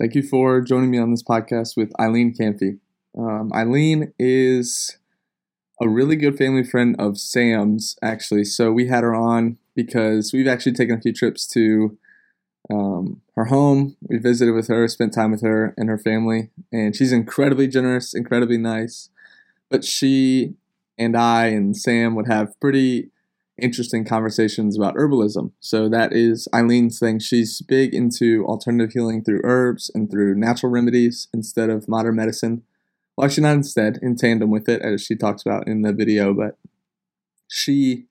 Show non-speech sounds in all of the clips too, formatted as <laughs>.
Thank you for joining me on this podcast with Eileen Kampfe. Um, Eileen is a really good family friend of Sam's, actually. So we had her on because we've actually taken a few trips to um, her home. We visited with her, spent time with her and her family, and she's incredibly generous, incredibly nice. But she and I and Sam would have pretty interesting conversations about herbalism. So that is Eileen's thing. She's big into alternative healing through herbs and through natural remedies instead of modern medicine. Well, actually, not instead, in tandem with it, as she talks about in the video. But she,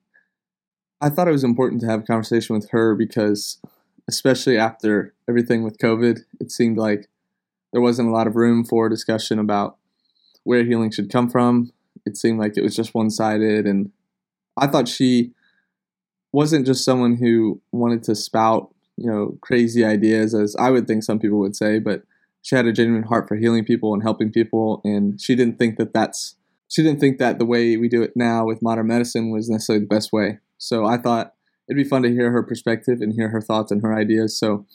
I thought it was important to have a conversation with her because, especially after everything with COVID, it seemed like there wasn't a lot of room for discussion about where healing should come from. It seemed like it was just one sided. And I thought she wasn't just someone who wanted to spout, you know, crazy ideas, as I would think some people would say, but she had a genuine heart for healing people and helping people. And she didn't think that that's, she didn't think that the way we do it now with modern medicine was necessarily the best way. So I thought it'd be fun to hear her perspective and hear her thoughts and her ideas. So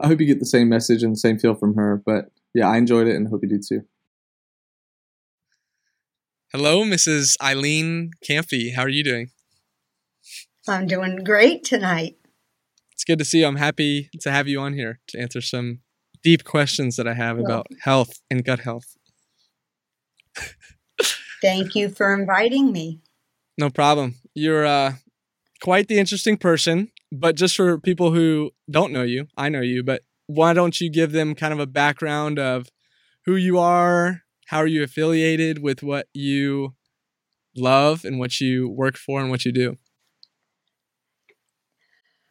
I hope you get the same message and the same feel from her. But yeah, I enjoyed it and hope you do too. Hello, Mrs. Eileen Kampfe. How are you doing? I'm doing great tonight. It's good to see you. I'm happy to have you on here to answer some deep questions that I have about health and gut health. thank you for inviting me. No problem. You're uh, quite the interesting person, but just for people who don't know you, I know you, but why don't you give them kind of a background of who you are, how are you affiliated with what you love and what you work for and what you do?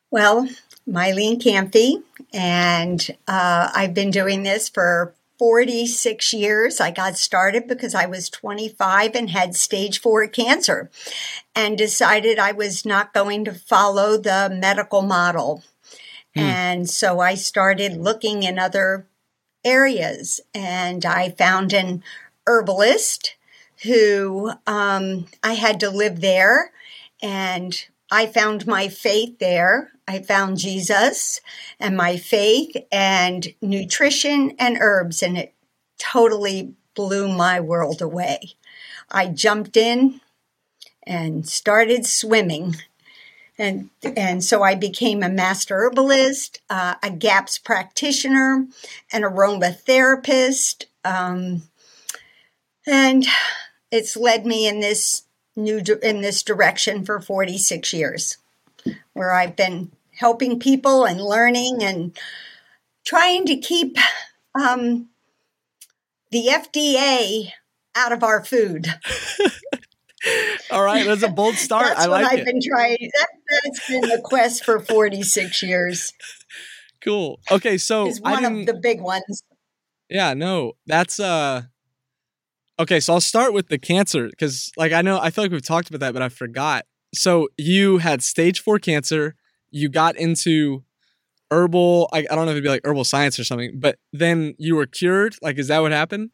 Well, Mylene Kampfe, and uh, I've been doing this for 46 years. I got started because I was 25 and had stage four cancer and decided I was not going to follow the medical model. Hmm. And so I started looking in other areas and I found an herbalist who um, I had to live there and I found my faith there. I found Jesus and my faith and nutrition and herbs, and it totally blew my world away. I jumped in and started swimming. And, and so I became a master herbalist, uh, a GAPS practitioner, an aromatherapist. Um, and it's led me in this new in this direction for 46 years where I've been helping people and learning and trying to keep um, the FDA out of our food. <laughs> All right, that's a bold <laughs> start. that's I like what I've it. been trying. That, that's been the quest for 46 years. <laughs> Cool. Okay, so it's one of the big ones. Yeah, no, that's uh Okay, so I'll start with the cancer because, like, I know I feel like we've talked about that, but I forgot. So you had stage four cancer. You got into herbal. I, I don't know if it'd be like herbal science or something, but then you were cured. Like, is that what happened?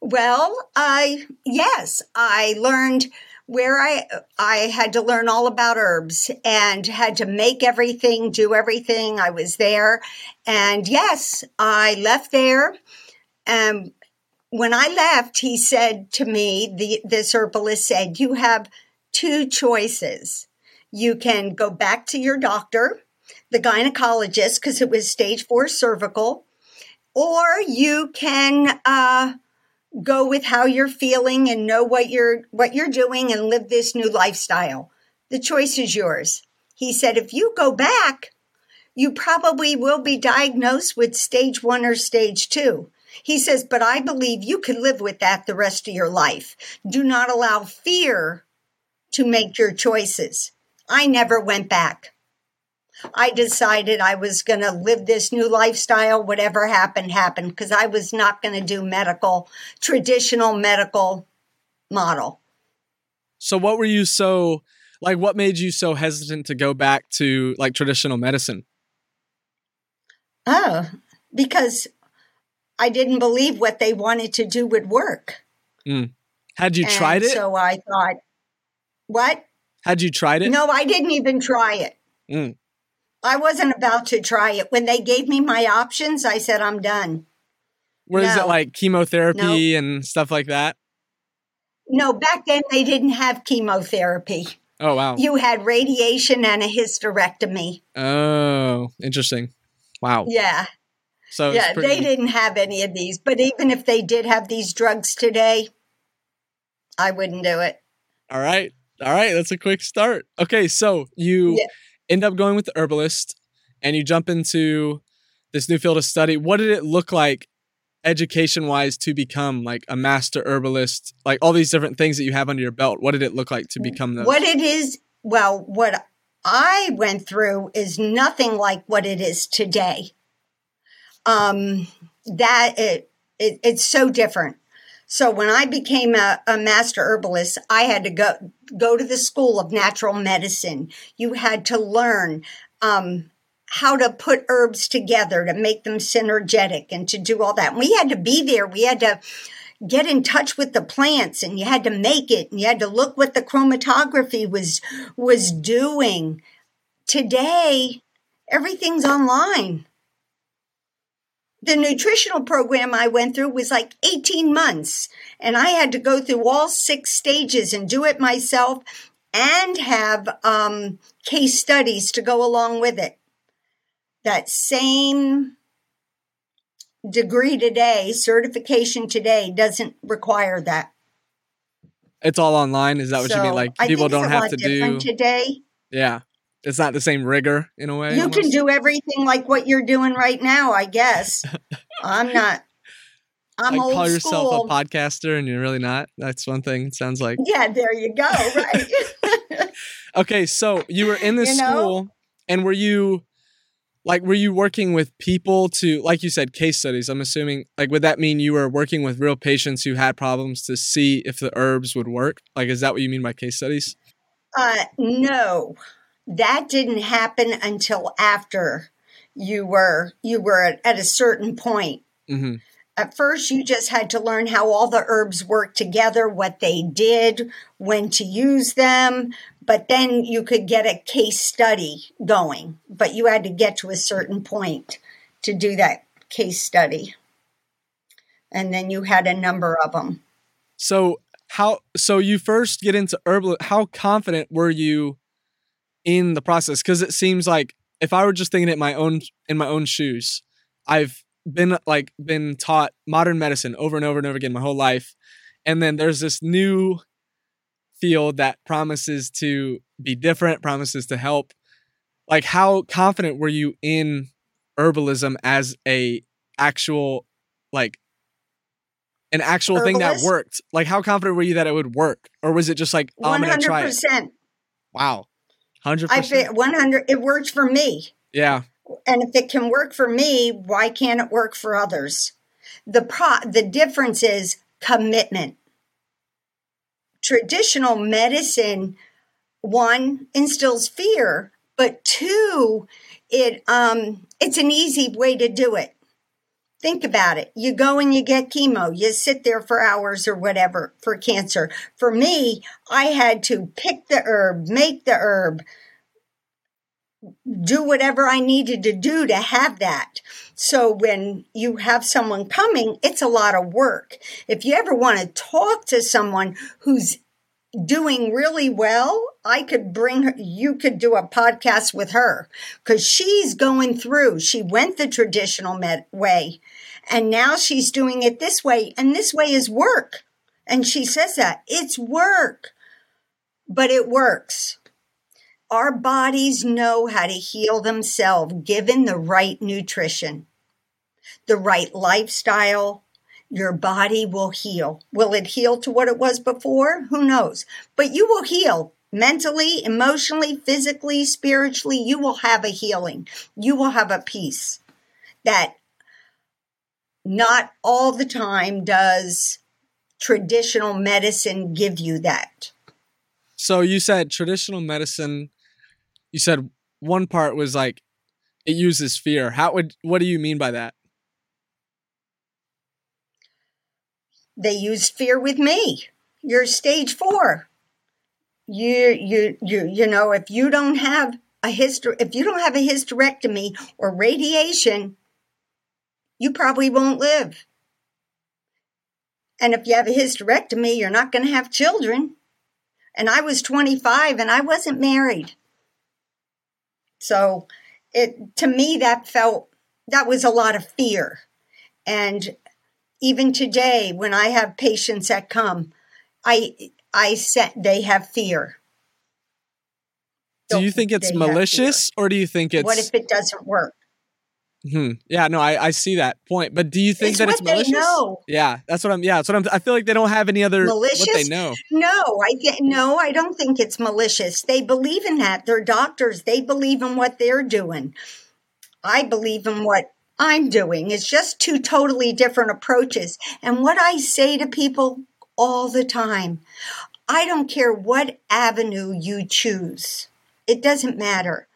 Well, I yes, I learned where I I had to learn all about herbs and had to make everything, do everything. I was there, and yes, I left there. and when I left, he said to me, the, this herbalist said, you have two choices. You can go back to your doctor, the gynecologist, because it was stage four cervical, or you can uh, go with how you're feeling and know what you're what you're doing and live this new lifestyle. The choice is yours. He said, if you go back, you probably will be diagnosed with stage one or stage two. He says, but I believe you can live with that the rest of your life. Do not allow fear to make your choices. I never went back. I decided I was going to live this new lifestyle. Whatever happened, happened because I was not going to do medical, traditional medical model. So, what were you so like? What made you so hesitant to go back to like traditional medicine? Oh, because I didn't believe what they wanted to do would work. Mm. Had you and tried it? So I thought, what? Had you tried it? No, I didn't even try it. Mm. I wasn't about to try it. When they gave me my options, I said, I'm done. Is No. it like chemotherapy and stuff like that? No, back then they didn't have chemotherapy. Oh wow. You had radiation and a hysterectomy. Oh, interesting. Wow. Yeah. So yeah, pretty- they didn't have any of these. But even if they did have these drugs today, I wouldn't do it. All right. All right. That's a quick start. Okay. So you Yeah. end up going with the herbalist and you jump into this new field of study. What did it look like education wise to become like a master herbalist? Like all these different things that you have under your belt. What did it look like to become those? What it is, well, what I went through is nothing like what it is today. Um, that it, it it's so different. So when I became a, a master herbalist, I had to go go to the school of natural medicine. You had to learn um, how to put herbs together to make them synergetic and to do all that. And we had to be there. We had to get in touch with the plants and you had to make it and you had to look what the chromatography was was doing today everything's online the nutritional program i went through was like 18 months and i had to go through all six stages and do it myself and have um, case studies to go along with it that same degree today, certification today doesn't require that. It's all online. Is that what you mean? So, Like people don't have to do. today. Yeah. It's not the same rigor in a way. You can do everything like what you're doing right now, I guess. <laughs> I'm not. I'm like old call yourself school. a podcaster and you're really not. That's one thing. It sounds like. yeah, there you go. <laughs> Right. <laughs> Okay, so you were in this You know? school, and were you like were you working with people to like you said case studies? I'm assuming like would that mean you were working with real patients who had problems to see if the herbs would work? Like is that what you mean by case studies? Uh, no, that didn't happen until after you were you were at, a certain point. hmm At first, you just had to learn how all the herbs work together, what they did, when to use them. But then you could get a case study going. But you had to get to a certain point to do that case study. And then you had a number of them. So how so you first get into herbal how confident were you in the process cuz it seems like if I were just thinking it my own in my own shoes I've been like been taught modern medicine over and over and over again my whole life. And then there's this new field that promises to be different promises to help. Like how confident were you in herbalism as a actual like an actual thing that worked? Like how confident were you that it would work? Or was it just like oh, i'm gonna try it? 100%. wow 100% I fit 100. It worked for me. yeah and if it can work for me why can't it work for others the pro the difference is commitment traditional medicine one instills fear but two it um it's an easy way to do it think about it you go and you get chemo you sit there for hours or whatever for cancer for me i had to pick the herb make the herb do whatever I needed to do to have that. So when you have someone coming, it's a lot of work. If you ever want to talk to someone who's doing really well, I could bring her, you could do a podcast with her because she's going through, she went the traditional med way and now she's doing it this way and this way is work. And she says that it's work, but it works. Our bodies know how to heal themselves given the right nutrition, the right lifestyle. Your body will heal. Will it heal to what it was before? Who knows? But you will heal mentally, emotionally, physically, spiritually. You will have a healing. You will have a peace that not all the time does traditional medicine give you that. so you said traditional medicine you said one part was like it uses fear how would what do you mean by that they used fear with me. You're stage four. You, you, you, you know, if you don't have a hyster if you don't have a hysterectomy or radiation, you probably won't live. And if you have a hysterectomy, you're not going to have children. And I was 25 and I wasn't married. So it to me that felt that was a lot of fear. And even today when I have patients that come, I I said they have fear. Do you think it's malicious or do you think it's What if it doesn't work? Hmm. Yeah, no, I, I see that point. But do you think It's that it's malicious? know. Yeah, that's what I'm. Yeah, that's what I'm. I feel like they don't have any other Malicious? what they know. No, I get no, I don't think it's malicious. They believe in that. They're doctors. They believe in what they're doing. I believe in what I'm doing. It's just two totally different approaches. And what I say to people all the time, I don't care what avenue you choose. It doesn't matter.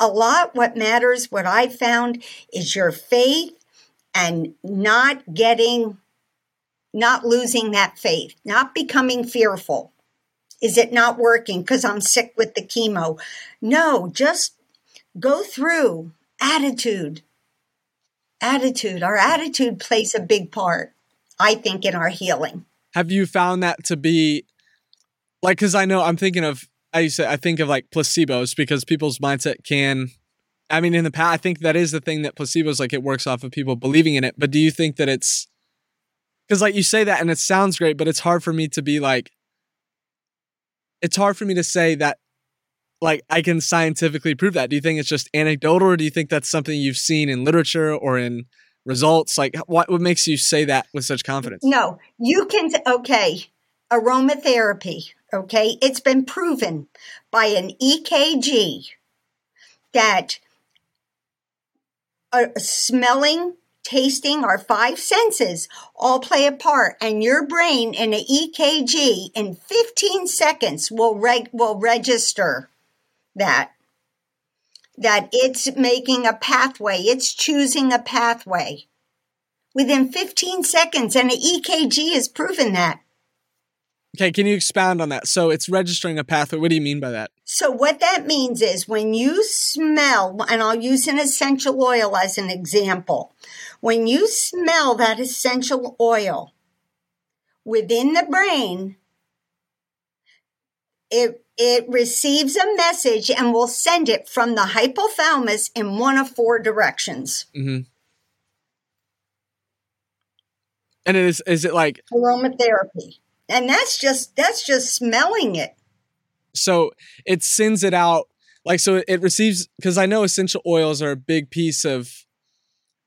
A lot what matters, what I found is your faith and not getting not losing that faith, not becoming fearful. Is it not working because I'm sick with the chemo? No, just go through attitude. Attitude. Our attitude plays a big part, I think, in our healing. Have you found that to be like? Because I know I'm thinking of. I used to. I think of like placebos because people's mindset can. I mean, in the past, I think that is the thing that placebos like it works off of people believing in it. But do you think that it's because like you say that and it sounds great, but it's hard for me to be like. It's hard for me to say that like I can scientifically prove that. Do you think it's just anecdotal, or do you think that's something you've seen in literature or in results? Like, what what makes you say that with such confidence? No, you can, okay, aromatherapy, okay, it's been proven by an EKG that uh, smelling, tasting, our five senses all play a part, and your brain in an EKG in 15 seconds will reg- will register that that it's making a pathway, it's choosing a pathway within 15 seconds, and an EKG has proven that. Okay, can you expound on that? So it's registering a pathway. What do you mean by that? So, what that means is when you smell, and I'll use an essential oil as an example, when you smell that essential oil within the brain, it it receives a message and will send it from the hypothalamus in one of four directions. hmm And it is is it like Aromatherapy. And that's just that's just smelling it. so it sends it out like so it receives because I know essential oils are a big piece of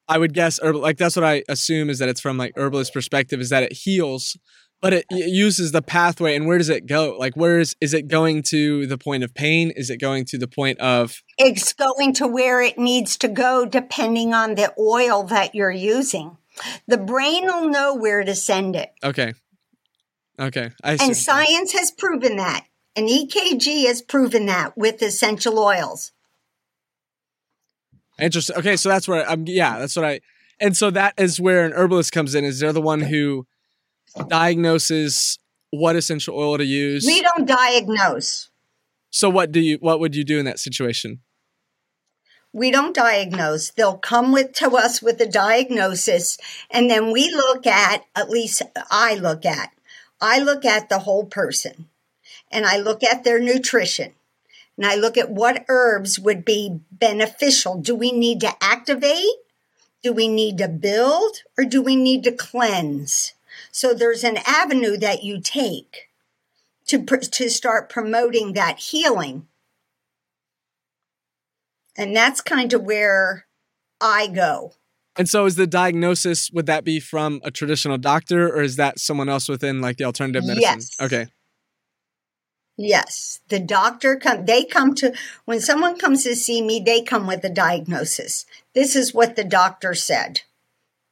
I would guess herb like that's what I assume is that it's from like herbalist perspective is that it heals but it, it uses the pathway and where does it go like where is is it going to the point of pain is it going to the point of It's going to where it needs to go depending on the oil that you're using. The brain will know where to send it. okay okay I see. And science has proven that. And EKG has proven that with essential oils. Interesting. Okay, so that's where I'm. Yeah, that's what I. And so that is where an herbalist comes in. Is they're the one who diagnoses what essential oil to use. We don't diagnose. So what do you? What would you do in that situation? We don't diagnose. They'll come with to us with a diagnosis and then we look at at least I look at I look at the whole person and I look at their nutrition. And I look at what herbs would be beneficial. Do we need to activate? Do we need to build or do we need to cleanse? So there's an avenue that you take to to start promoting that healing. And that's kind of where I go. And so is the diagnosis? Would that be from a traditional doctor, or is that someone else within like the alternative medicine? Yes. Okay. Yes, the doctor come they come to when someone comes to see me, they come with a diagnosis. This is what the doctor said.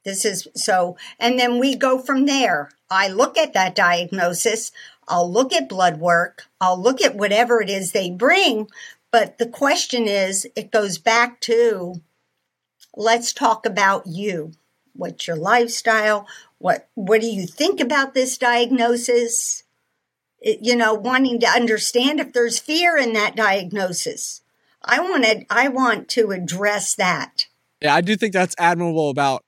This is so and then we go from there. I look at that diagnosis, I'll look at blood work, I'll look at whatever it is they bring, but the question is it goes back to let's talk about you. What's your lifestyle? What what do you think about this diagnosis? It- you know, wanting to understand if there's fear in that diagnosis. I wanted I want to address that. Yeah, I do think that's admirable about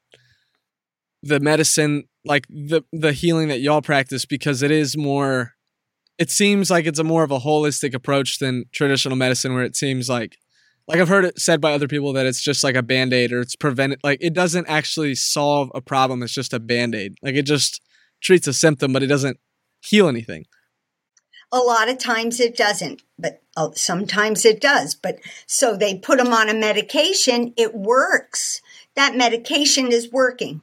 the medicine, like the the healing that y'all practice, because it is more. It seems like it's a more of a holistic approach than traditional medicine, where it seems like, like I've heard it said by other people that it's just like a band aid or it's prevented. Like it doesn't actually solve a problem; it's just a band aid. Like it just treats a symptom, but it doesn't heal anything. A lot of times it doesn't, but uh, sometimes it does. But so they put them on a medication, it works. That medication is working.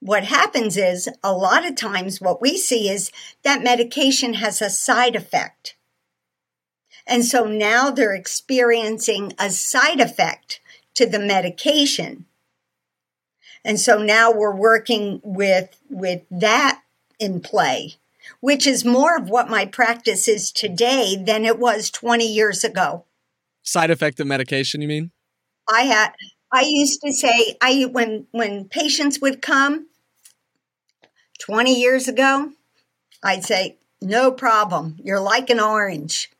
What happens is a lot of times what we see is that medication has a side effect. And so now they're experiencing a side effect to the medication. And so now we're working with, with that in play which is more of what my practice is today than it was 20 years ago. Side effect of medication, you mean? I had I used to say I when when patients would come 20 years ago, I'd say, "No problem. You're like an orange.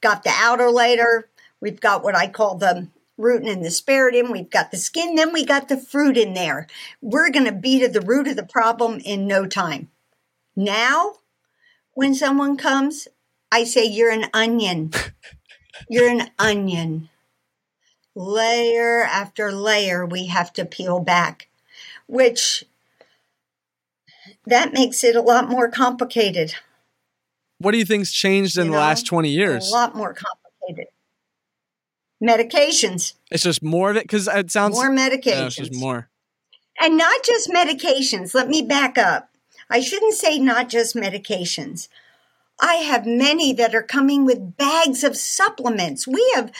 Got the outer layer, we've got what I call the root and the asparagus, we've got the skin, then we got the fruit in there. We're going to be to the root of the problem in no time." Now, when someone comes, I say, You're an onion. <laughs> You're an onion. Layer after layer, we have to peel back, which that makes it a lot more complicated. What do you think's changed in you the last 20 years? A lot more complicated. Medications. It's just more of it because it sounds more medications. No, just more. And not just medications. Let me back up. I shouldn't say not just medications. I have many that are coming with bags of supplements. We have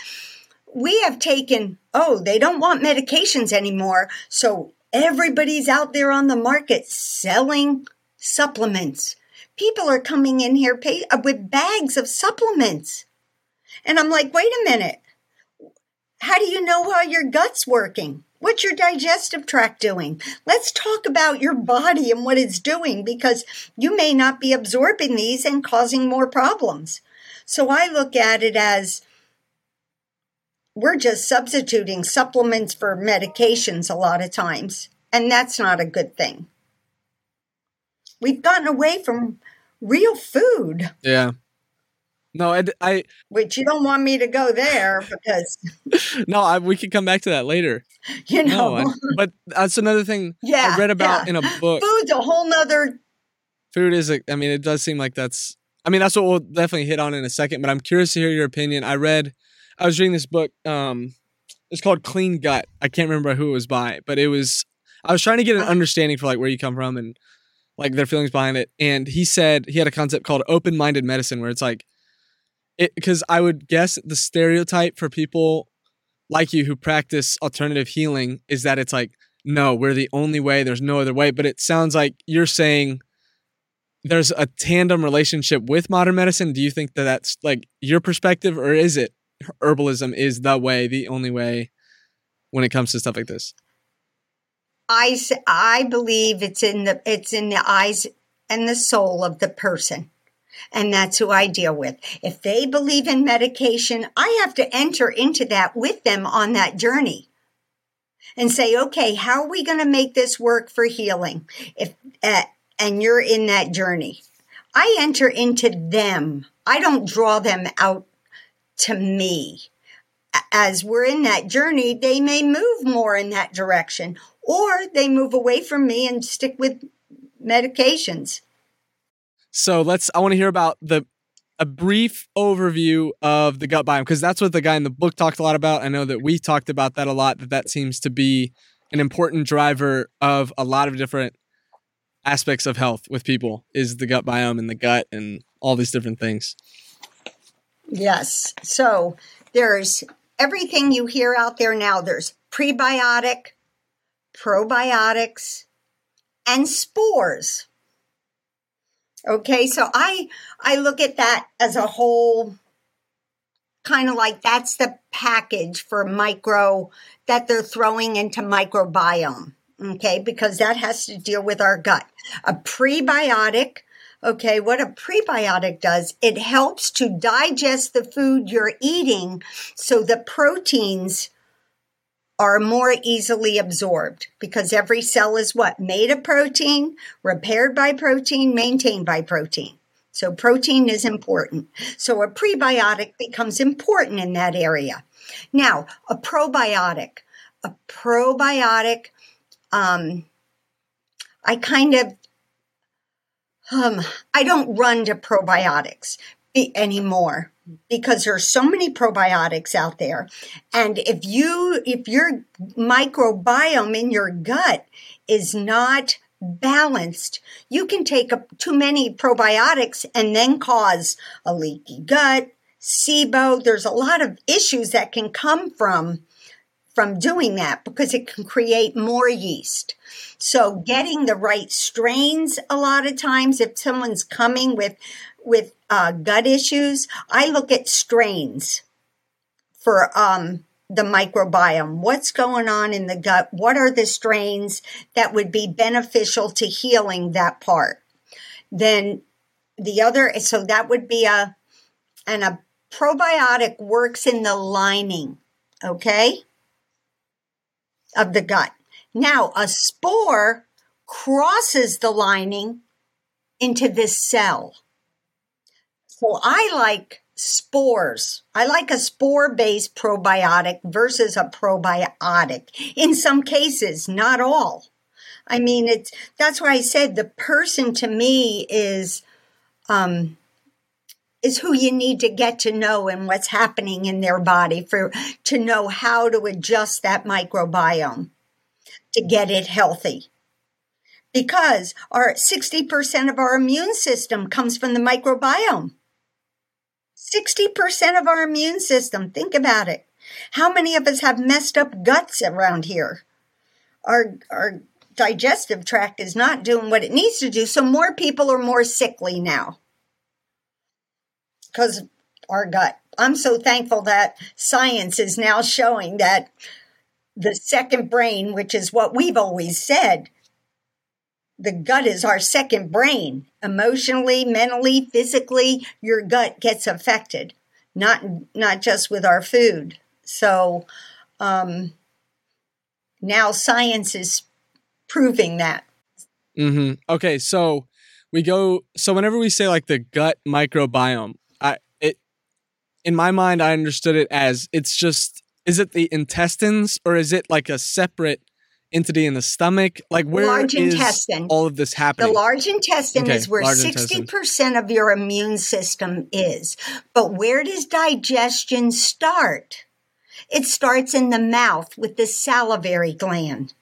we have taken, oh, they don't want medications anymore. So everybody's out there on the market selling supplements. People are coming in here pay, uh, with bags of supplements. And I'm like, wait a minute. How do you know how your gut's working? What's your digestive tract doing? Let's talk about your body and what it's doing because you may not be absorbing these and causing more problems. So I look at it as we're just substituting supplements for medications a lot of times, and that's not a good thing. We've gotten away from real food. Yeah. No, I, I which you don't want me to go there because <laughs> no, I, we can come back to that later. <laughs> You know, no, I, but that's another thing yeah, I read about yeah. in a book. Food's a whole nother. Food is, a, I mean, it does seem like that's. I mean, that's what we'll definitely hit on in a second. But I'm curious to hear your opinion. I read, I was reading this book. Um, it's called Clean Gut. I can't remember who it was by, but it was. I was trying to get an understanding for like where you come from and like their feelings behind it. And he said he had a concept called open-minded medicine, where it's like because I would guess the stereotype for people like you who practice alternative healing is that it's like, no, we're the only way. There's no other way. But it sounds like you're saying there's a tandem relationship with modern medicine. Do you think that that's like your perspective, or is it herbalism is the way, the only way when it comes to stuff like this? I I believe it's in the it's in the eyes and the soul of the person and that's who I deal with. If they believe in medication, I have to enter into that with them on that journey and say, okay, how are we going to make this work for healing? If uh, and you're in that journey, I enter into them. I don't draw them out to me. As we're in that journey, they may move more in that direction, or they move away from me and stick with medications. So let's. I want to hear about the a brief overview of the gut biome because that's what the guy in the book talked a lot about. I know that we talked about that a lot. That that seems to be an important driver of a lot of different aspects of health with people is the gut biome and the gut and all these different things. Yes. So there's everything you hear out there now. There's prebiotic, probiotics, and spores. Okay, so I I look at that as a whole kind of like that's the package for micro that they're throwing into microbiome. Okay, because that has to deal with our gut. A prebiotic Okay, what a prebiotic does, it helps to digest the food you're eating so the proteins are more easily absorbed because every cell is what? Made of protein, repaired by protein, maintained by protein. So protein is important. So a prebiotic becomes important in that area. Now, a probiotic, a probiotic, um, I kind of, um, I don't run to probiotics anymore because there's so many probiotics out there. And if you if your microbiome in your gut is not balanced you can take a, too many probiotics and then cause a leaky gut sibo. There's a lot of issues that can come from from doing that because it can create more yeast. So getting the right strains a lot of times if someone's coming with with uh, gut issues, I look at strains for um, the microbiome. What's going on in the gut? What are the strains that would be beneficial to healing that part? Then the other, so that would be a, and a probiotic works in the lining, okay, of the gut. Now, a spore crosses the lining into this cell. So I like spores. I like a spore based probiotic versus a probiotic. In some cases, not all. I mean, it's that's why I said the person to me is um, is who you need to get to know and what's happening in their body for to know how to adjust that microbiome to get it healthy because our 60% of our immune system comes from the microbiome 60% of our immune system. Think about it. How many of us have messed up guts around here? Our, our digestive tract is not doing what it needs to do. So more people are more sickly now because our gut. I'm so thankful that science is now showing that the second brain, which is what we've always said, the gut is our second brain. Emotionally, mentally, physically, your gut gets affected, not not just with our food. So um, now science is proving that. Mm-hmm. Okay, so we go. So whenever we say like the gut microbiome, I it in my mind I understood it as it's just is it the intestines or is it like a separate entity in the stomach? Like where large is intestine. all of this happening? The large intestine okay, is where 60% of your immune system is. But where does digestion start? It starts in the mouth with the salivary gland.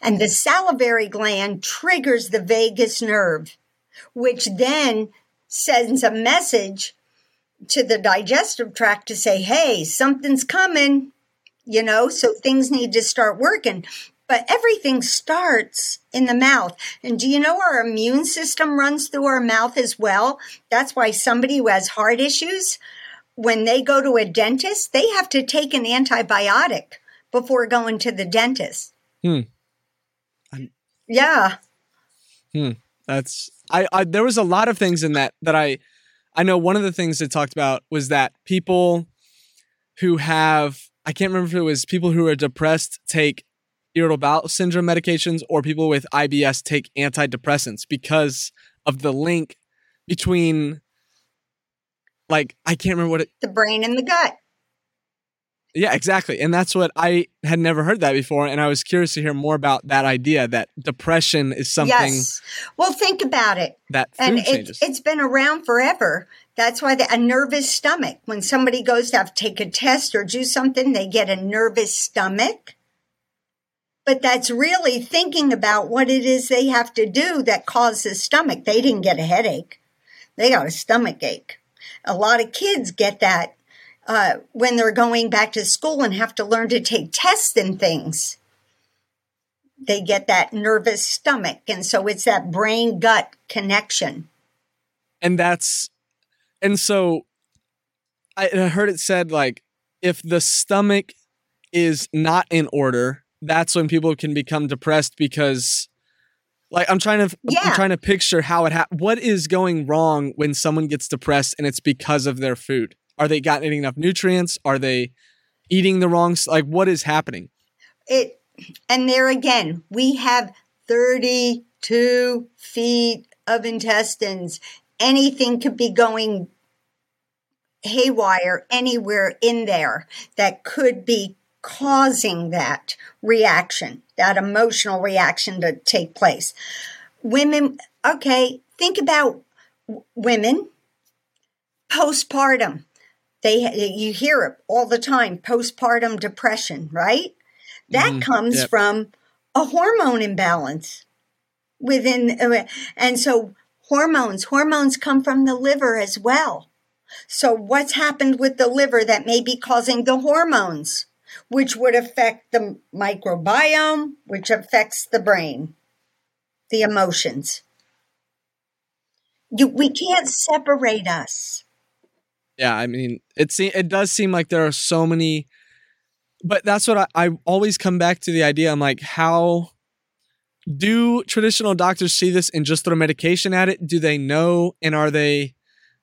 And the salivary gland triggers the vagus nerve, which then sends a message to the digestive tract to say, hey, something's coming, you know, so things need to start working. But everything starts in the mouth. And do you know our immune system runs through our mouth as well? That's why somebody who has heart issues, when they go to a dentist, they have to take an antibiotic before going to the dentist. Hmm. I'm, yeah. Hmm. That's I, I there was a lot of things in that that I I know one of the things it talked about was that people who have I can't remember if it was people who are depressed take irritable bowel syndrome medications or people with IBS take antidepressants because of the link between like I can't remember what it the brain and the gut. Yeah, exactly. And that's what I had never heard that before and I was curious to hear more about that idea that depression is something Yes. Well, think about it. That and it, it's been around forever. That's why the, a nervous stomach. When somebody goes to have to take a test or do something, they get a nervous stomach but that's really thinking about what it is they have to do that causes stomach. They didn't get a headache. They got a stomach ache. A lot of kids get that uh, when they're going back to school and have to learn to take tests and things. They get that nervous stomach. And so it's that brain gut connection. And that's, and so I heard it said like, if the stomach is not in order, that's when people can become depressed because Like I'm trying to Yeah. I'm trying to picture how it ha- what is going wrong when someone gets depressed and it's because of their food. Are they not getting enough nutrients? Are they eating the wrong like what is happening? it and there again we have 32 feet of intestines anything could be going haywire anywhere in there that could be causing that reaction that emotional reaction to take place. Women okay think about w- women. Postpartum. They you hear it all the time postpartum depression right? That Mhm. comes Yep. from a hormone imbalance within and so hormones hormones come from the liver as well. So what's happened with the liver that may be causing the hormones which would affect the microbiome which affects the brain the emotions you, we can't separate us Yeah, I mean, it se- it does seem like there are so many, but that's what I, I always come back to the idea. I'm like, how do traditional doctors see this and just throw medication at it? Do they know, and are they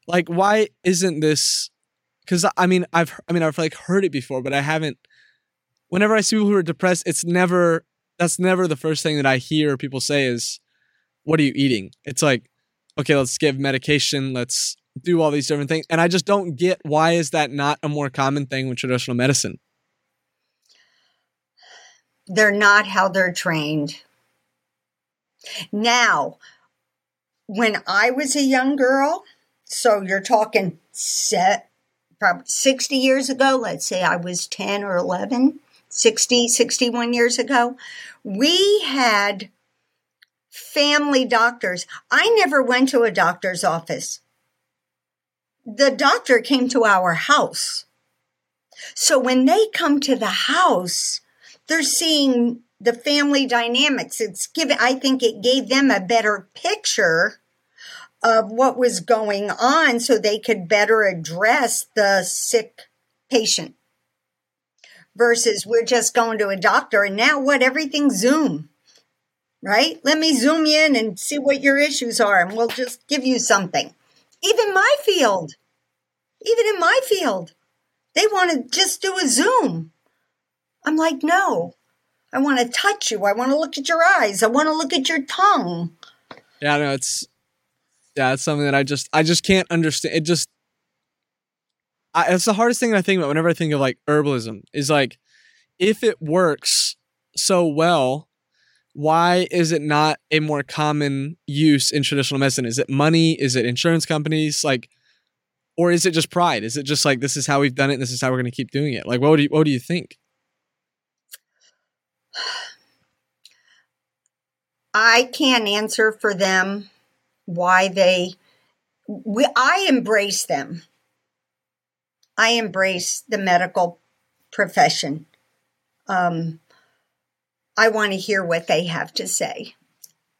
like, why isn't this? Because I mean, I've I mean, I've like heard it before, but I haven't. Whenever I see people who are depressed, it's never that's never the first thing that I hear people say is, "What are you eating?" It's like, okay, let's give medication, let's do all these different things. And I just don't get why is that not a more common thing with traditional medicine? they're not how they're trained. Now, when I was a young girl, so you're talking set, probably 60 years ago, let's say I was 10 or 11, 60, 61 years ago, we had family doctors. I never went to a doctor's office. The doctor came to our house. So when they come to the house, they're seeing the family dynamics. It's given, I think it gave them a better picture of what was going on so they could better address the sick patient versus we're just going to a doctor and now what? Everything Zoom, right? Let me zoom in and see what your issues are and we'll just give you something. Even my field, even in my field, they want to just do a Zoom. I'm like, no, I want to touch you. I want to look at your eyes. I want to look at your tongue. Yeah, no, it's yeah, it's something that I just I just can't understand. It just I, it's the hardest thing I think about whenever I think of like herbalism is like if it works so well, why is it not a more common use in traditional medicine? Is it money? Is it insurance companies? Like, or is it just pride? Is it just like this is how we've done it? and This is how we're going to keep doing it? Like, what do you what do you think? I can't answer for them why they. We, I embrace them. I embrace the medical profession. Um, I want to hear what they have to say.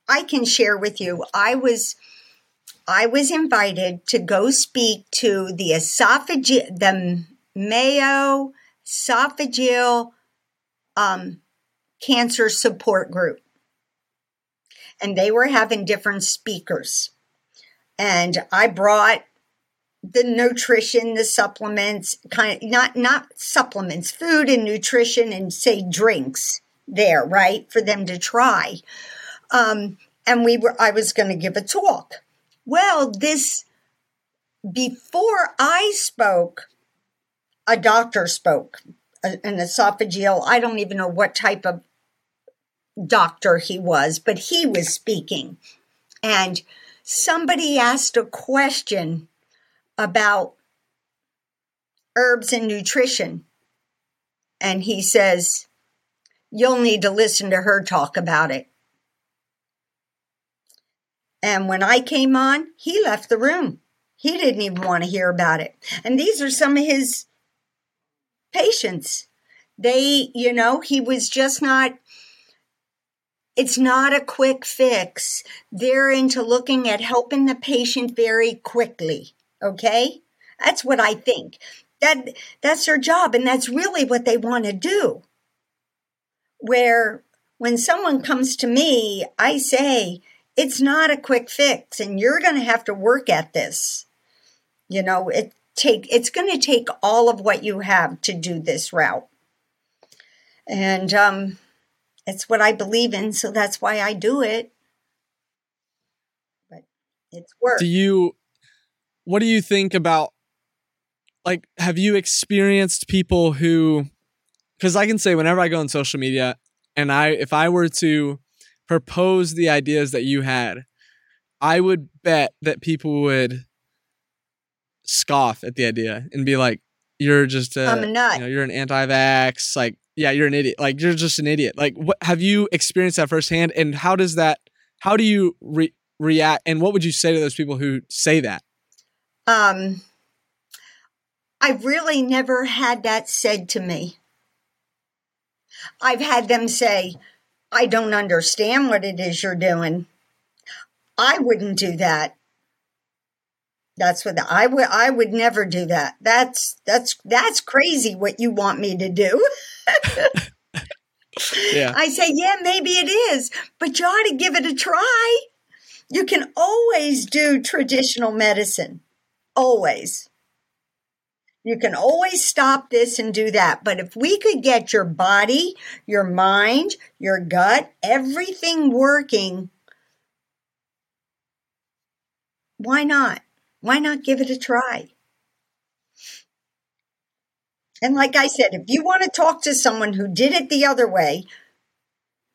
I can share with you. I was I was invited to go speak to the esophageal the Mayo esophageal um, cancer support group, and they were having different speakers, and I brought the nutrition, the supplements, kind of not not supplements, food and nutrition, and say drinks there, right, for them to try. Um, and we were, I was going to give a talk. Well, this before I spoke, a doctor spoke, an esophageal. I don't even know what type of doctor he was, but he was speaking, and somebody asked a question about herbs and nutrition. And he says, You'll need to listen to her talk about it. And when I came on, he left the room. He didn't even want to hear about it. And these are some of his patients. They, you know, he was just not, it's not a quick fix. They're into looking at helping the patient very quickly. Okay? That's what I think. That that's their job and that's really what they want to do. Where when someone comes to me, I say, it's not a quick fix and you're going to have to work at this. You know, it take it's going to take all of what you have to do this route. And um it's what I believe in, so that's why I do it. But it's work. Do you what do you think about like have you experienced people who cuz I can say whenever I go on social media and I if I were to propose the ideas that you had, I would bet that people would scoff at the idea and be like, "You're just a, I'm a nut. You know, you're an anti-vax. Like, yeah, you're an idiot. Like, you're just an idiot. Like, what have you experienced that firsthand? And how does that? How do you re- react? And what would you say to those people who say that? Um, I've really never had that said to me. I've had them say, I don't understand what it is you're doing. I wouldn't do that. That's what the, I would I would never do that. That's that's that's crazy what you want me to do. <laughs> Yeah. I say, yeah, maybe it is, but you ought to give it a try. You can always do traditional medicine. Always. You can always stop this and do that. But if we could get your body, your mind, your gut, everything working, why not? Why not give it a try? And like I said, if you want to talk to someone who did it the other way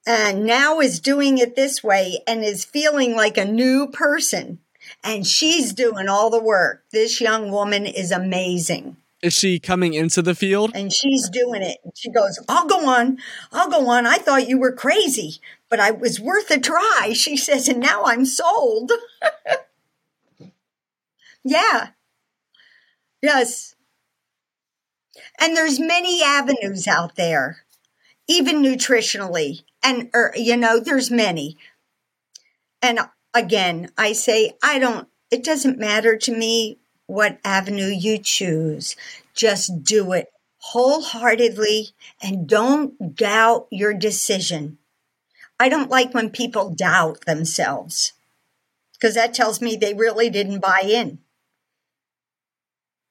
and now is doing it this way and is feeling like a new person, and she's doing all the work, this young woman is amazing. Is she coming into the field? And she's doing it. She goes, I'll go on. I'll go on. I thought you were crazy, but I was worth a try. <laughs> She says, and now I'm sold. <laughs> yeah. Yes. And there's many avenues out there, even nutritionally. And, er, you know, there's many. And again, I say, I don't, it doesn't matter to me what avenue you choose. Just do it wholeheartedly and don't doubt your decision. I don't like when people doubt themselves because that tells me they really didn't buy in.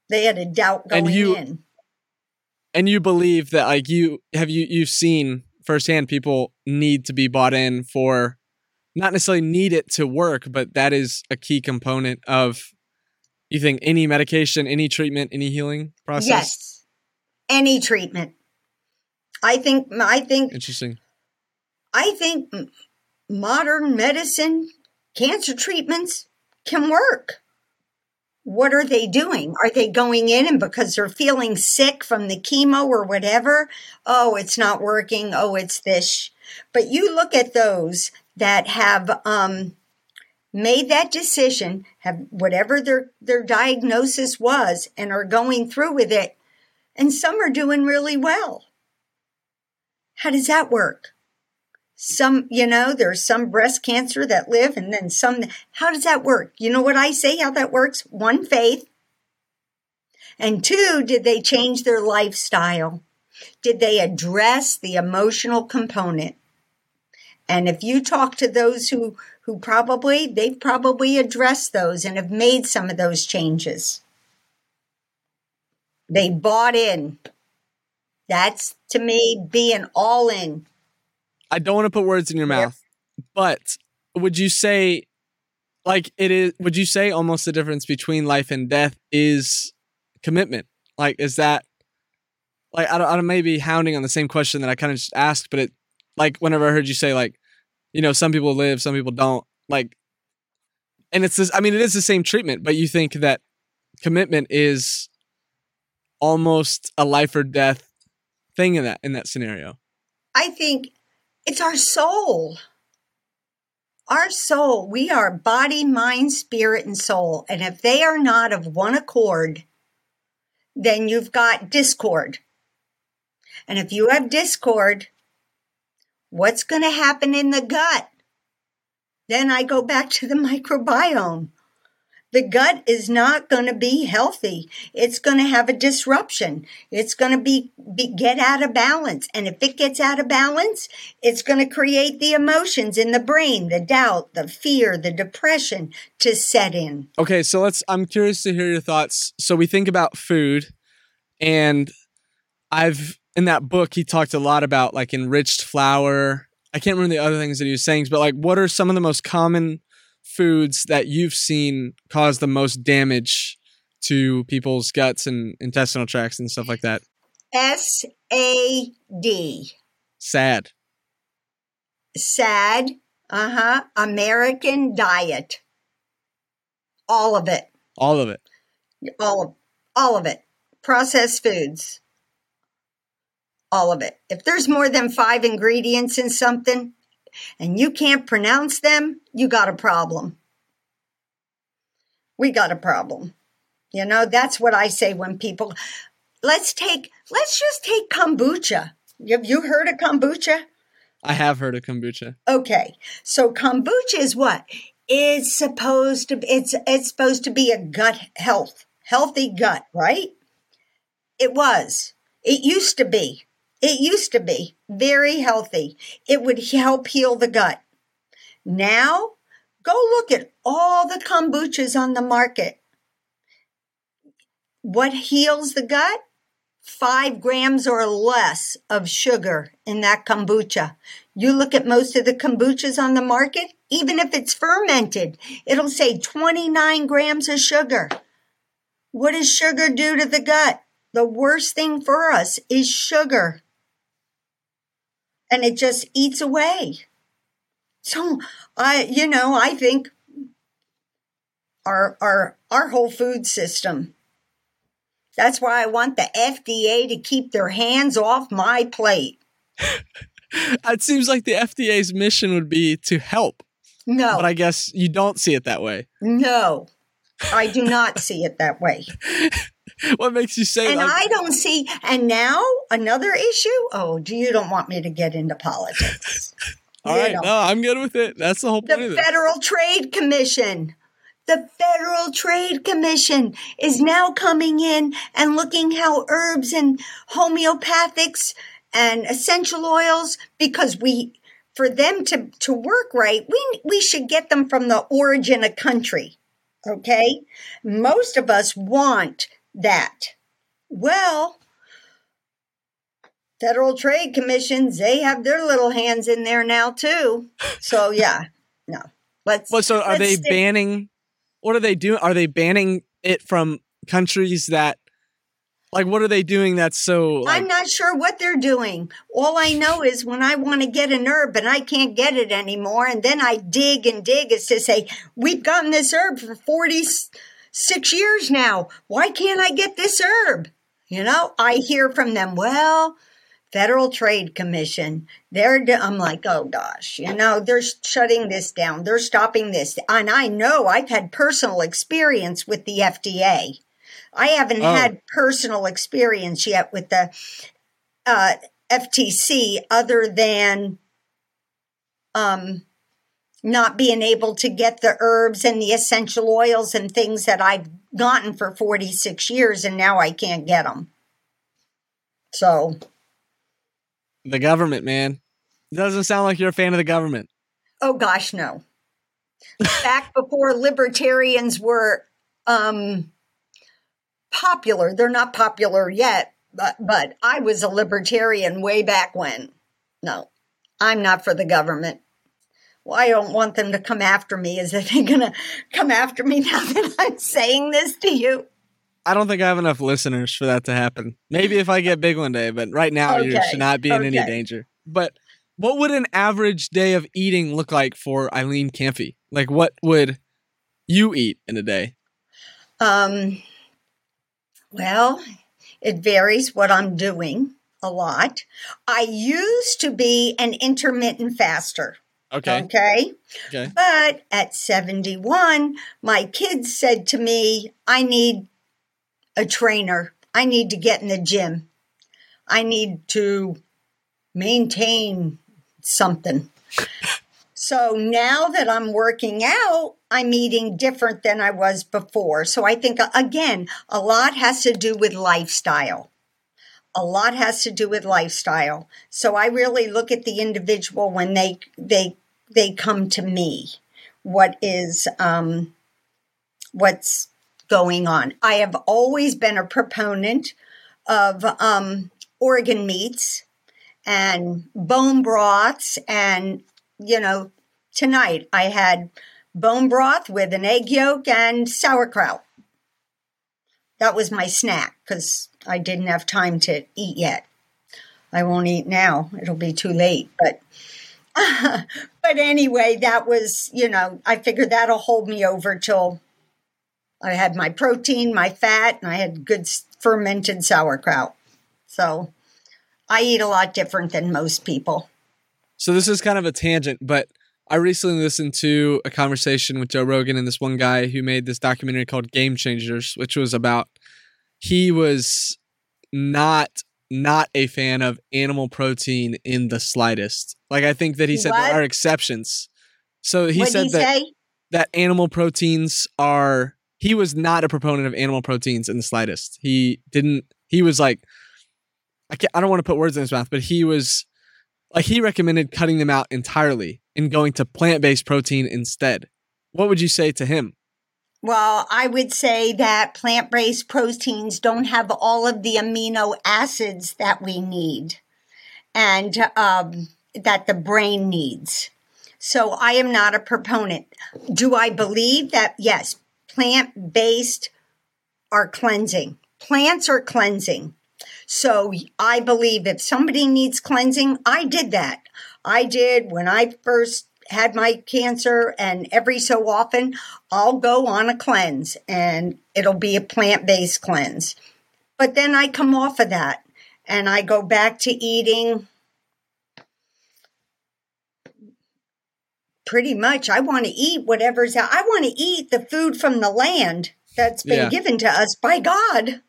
They had a doubt going And you- in. And you believe that like you have you you've seen firsthand people need to be bought in for not necessarily need it to work, but that is a key component of you think any medication, any treatment, any healing process? Yes. Any treatment. I think I think Interesting. I think modern medicine, cancer treatments can work. What are they doing? Are they going in and because they're feeling sick from the chemo or whatever? Oh, it's not working. Oh, it's this. But you look at those that have um, made that decision, have whatever their, their diagnosis was, and are going through with it, and some are doing really well. How does that work? some you know there's some breast cancer that live and then some how does that work? You know what i say how that works? One faith. And two did they change their lifestyle? Did they address the emotional component and if you talk to those who who probably they've probably addressed those and have made some of those changes. They bought in. That's to me being all in. I don't want to put words in your mouth, but would you say like it is would you say almost the difference between life and death is commitment? Like is that like I don't, I don't maybe hounding on the same question that I kind of just asked, but it like whenever I heard you say like you know some people live, some people don't, like and it's this I mean it is the same treatment, but you think that commitment is almost a life or death thing in that in that scenario. I think it's our soul. Our soul. We are body, mind, spirit, and soul. And if they are not of one accord, then you've got discord. And if you have discord, what's going to happen in the gut? Then I go back to the <laughs> microbiome. the gut is not going to be healthy. It's going to have a disruption. It's going to be, be, get out of balance. And if it gets out of balance, it's going to create the emotions in the brain, the doubt, the fear, the depression to set in. Okay, so let's I'm curious to hear your thoughts. So we think about food and I've in that book he talked a lot about like enriched flour. I can't remember the other things that he was saying, but like what are some of the most common foods that you've seen cause the most damage to people's guts and intestinal tracts and stuff like that? S A D. Sad. Sad. Uh huh. American diet. All of it. All of it. All of all of it. Processed foods. All of it. If there's more than five ingredients in something, and you can't pronounce them, you got a problem. We got a problem. You know, that's what I say when people, let's take, let's just take kombucha. Have you heard of kombucha? I have heard of kombucha. Okay. So kombucha is what? It's supposed to it's it's supposed to be a gut health, healthy gut, right? It was. It used to be. It used to be very healthy. It would help heal the gut. Now, go look at all the kombuchas on the market. What heals the gut? Five grams or less of sugar in that kombucha. You look at most of the kombuchas on the market, even if it's fermented, it'll say 29 grams of sugar. What does sugar do to the gut? The worst thing for us is sugar and it just eats away. So I, you know, I think our our our whole food system. That's why I want the FDA to keep their hands off my plate. <laughs> it seems like the FDA's mission would be to help. No. But I guess you don't see it that way. No. I do not see it that way. <laughs> <laughs> what makes you say that? and like, I don't see and now another issue? Oh, do you don't want me to get into politics. <laughs> All right, know. no, I'm good with it. That's the whole point. The Federal Trade Commission. The Federal Trade Commission is now coming in and looking how herbs and homeopathics and essential oils because we for them to to work right, we we should get them from the origin of country. Okay? Most of us want that. Well, Federal Trade Commissions, they have their little hands in there now too. So yeah, no. Let's Well, so are they stick- banning what are they doing? Are they banning it from countries that like what are they doing that's so like, I'm not sure what they're doing. All I know is when I want to get an herb and I can't get it anymore, and then I dig and dig, it's to say, we've gotten this herb for 46 years now. Why can't I get this herb? You know, I hear from them, well, Federal Trade Commission, they're, I'm like, oh gosh, you know, they're shutting this down. They're stopping this. And I know I've had personal experience with the FDA. I haven't Oh. had personal experience yet with the uh, FTC other than um, not being able to get the herbs and the essential oils and things that I've gotten for 46 years and now I can't get them. So, the government, man. It doesn't sound like you're a fan of the government. oh gosh, no. Back before libertarians were um, popular, they're not popular yet, but, but I was a libertarian way back when. No, I'm not for the government. Well, I don't want them to come after me. Is <laughs> it going to come after me now that I'm saying this to you? I don't think I have enough listeners for that to happen. Maybe if I get big one day, but right now you should not be in any danger. But what would an average day of eating look like for Eileen Kampfe? Like what would you eat in a day? Um, well, it varies what I'm doing a lot. I used to be an intermittent faster. Okay. Okay. Okay. But at 71, my kids said to me, I need a trainer. I need to get in the gym. I need to maintain something. <laughs> So now that I'm working out, I'm eating different than I was before. So I think, again, a lot has to do with lifestyle. A lot has to do with lifestyle. So I really look at the individual when they they they come to me. What is um, what's going on? I have always been a proponent of um, organ meats and bone broths and you know tonight i had bone broth with an egg yolk and sauerkraut that was my snack because i didn't have time to eat yet i won't eat now it'll be too late but <laughs> but anyway that was you know i figured that'll hold me over till i had my protein my fat and i had good fermented sauerkraut so I eat a lot different than most people. So this is kind of a tangent, but I recently listened to a conversation with Joe Rogan and this one guy who made this documentary called Game Changers, which was about he was not not a fan of animal protein in the slightest. Like I think that he said what? there are exceptions. So he What'd said he that say? that animal proteins are he was not a proponent of animal proteins in the slightest. He didn't he was like I can't, I don't want to put words in his mouth, but he was like he recommended cutting them out entirely and going to plant-based protein instead. What would you say to him? Well, I would say that plant based proteins don't have all of the amino acids that we need and um, that the brain needs. So I am not a proponent. Do I believe that, yes, plant based are cleansing? Plants are cleansing. So I believe if somebody needs cleansing, I did that. I did when I first had my cancer and every so often I'll go on a cleanse and it'll be a plant-based cleanse. But then I come off of that and I go back to eating pretty much I want to eat whatever's out. I want to eat the food from the land that's been yeah. given to us by God.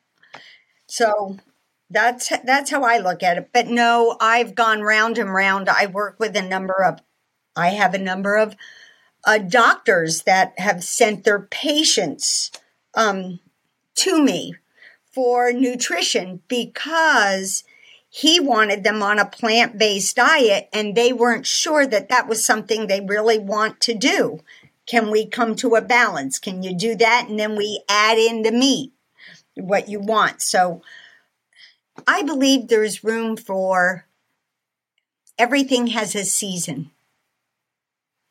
So that's that's how I look at it. But no, I've gone round and round. I work with a number of I have a number of uh, doctors that have sent their patients um, to me for nutrition because he wanted them on a plant based diet and they weren't sure that that was something they really want to do. Can we come to a balance? Can you do that? And then we add in the meat, what you want. So I believe there's room for everything has a season.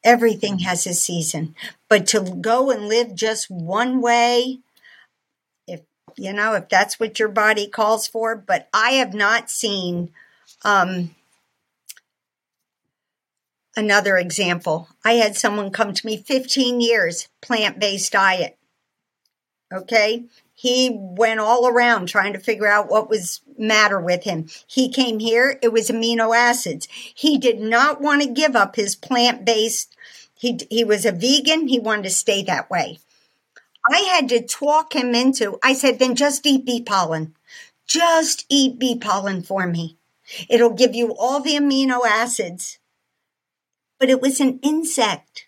Everything has a season. But to go and live just one way, if you know, if that's what your body calls for, but I have not seen um, another example. I had someone come to me 15 years, plant based diet. Okay he went all around trying to figure out what was matter with him. He came here, it was amino acids. He did not want to give up his plant-based he he was a vegan, he wanted to stay that way. I had to talk him into I said then just eat bee pollen. Just eat bee pollen for me. It'll give you all the amino acids. But it was an insect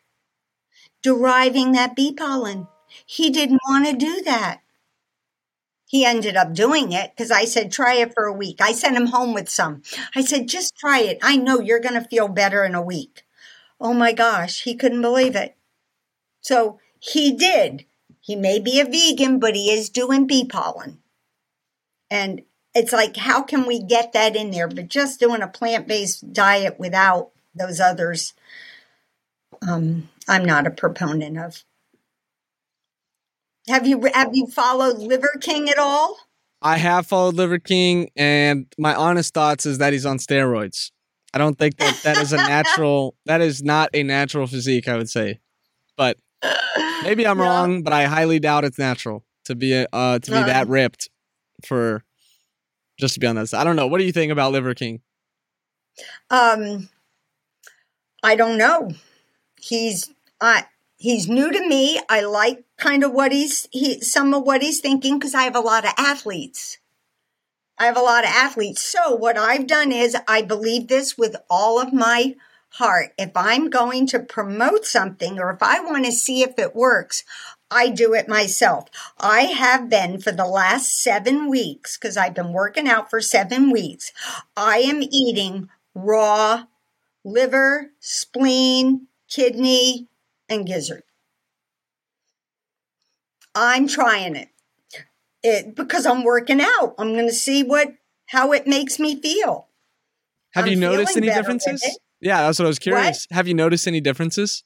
deriving that bee pollen. He didn't want to do that he ended up doing it because I said, try it for a week. I sent him home with some. I said, just try it. I know you're going to feel better in a week. Oh my gosh, he couldn't believe it. So he did. He may be a vegan, but he is doing bee pollen. And it's like, how can we get that in there? But just doing a plant based diet without those others, um, I'm not a proponent of. Have you have you followed Liver King at all? I have followed Liver King, and my honest thoughts is that he's on steroids. I don't think that that is a natural. <laughs> that is not a natural physique. I would say, but maybe I'm wrong. But I highly doubt it's natural to be a, uh, to be uh, that ripped for just to be on that side. I don't know. What do you think about Liver King? Um, I don't know. He's I he's new to me. I like kind of what he's he some of what he's thinking because I have a lot of athletes. I have a lot of athletes. So what I've done is I believe this with all of my heart. If I'm going to promote something or if I want to see if it works, I do it myself. I have been for the last seven weeks, because I've been working out for seven weeks. I am eating raw liver, spleen, kidney, and gizzard. I'm trying it. It because I'm working out. I'm going to see what how it makes me feel. Have I'm you noticed any differences? Yeah, that's what I was curious. Have you noticed any differences?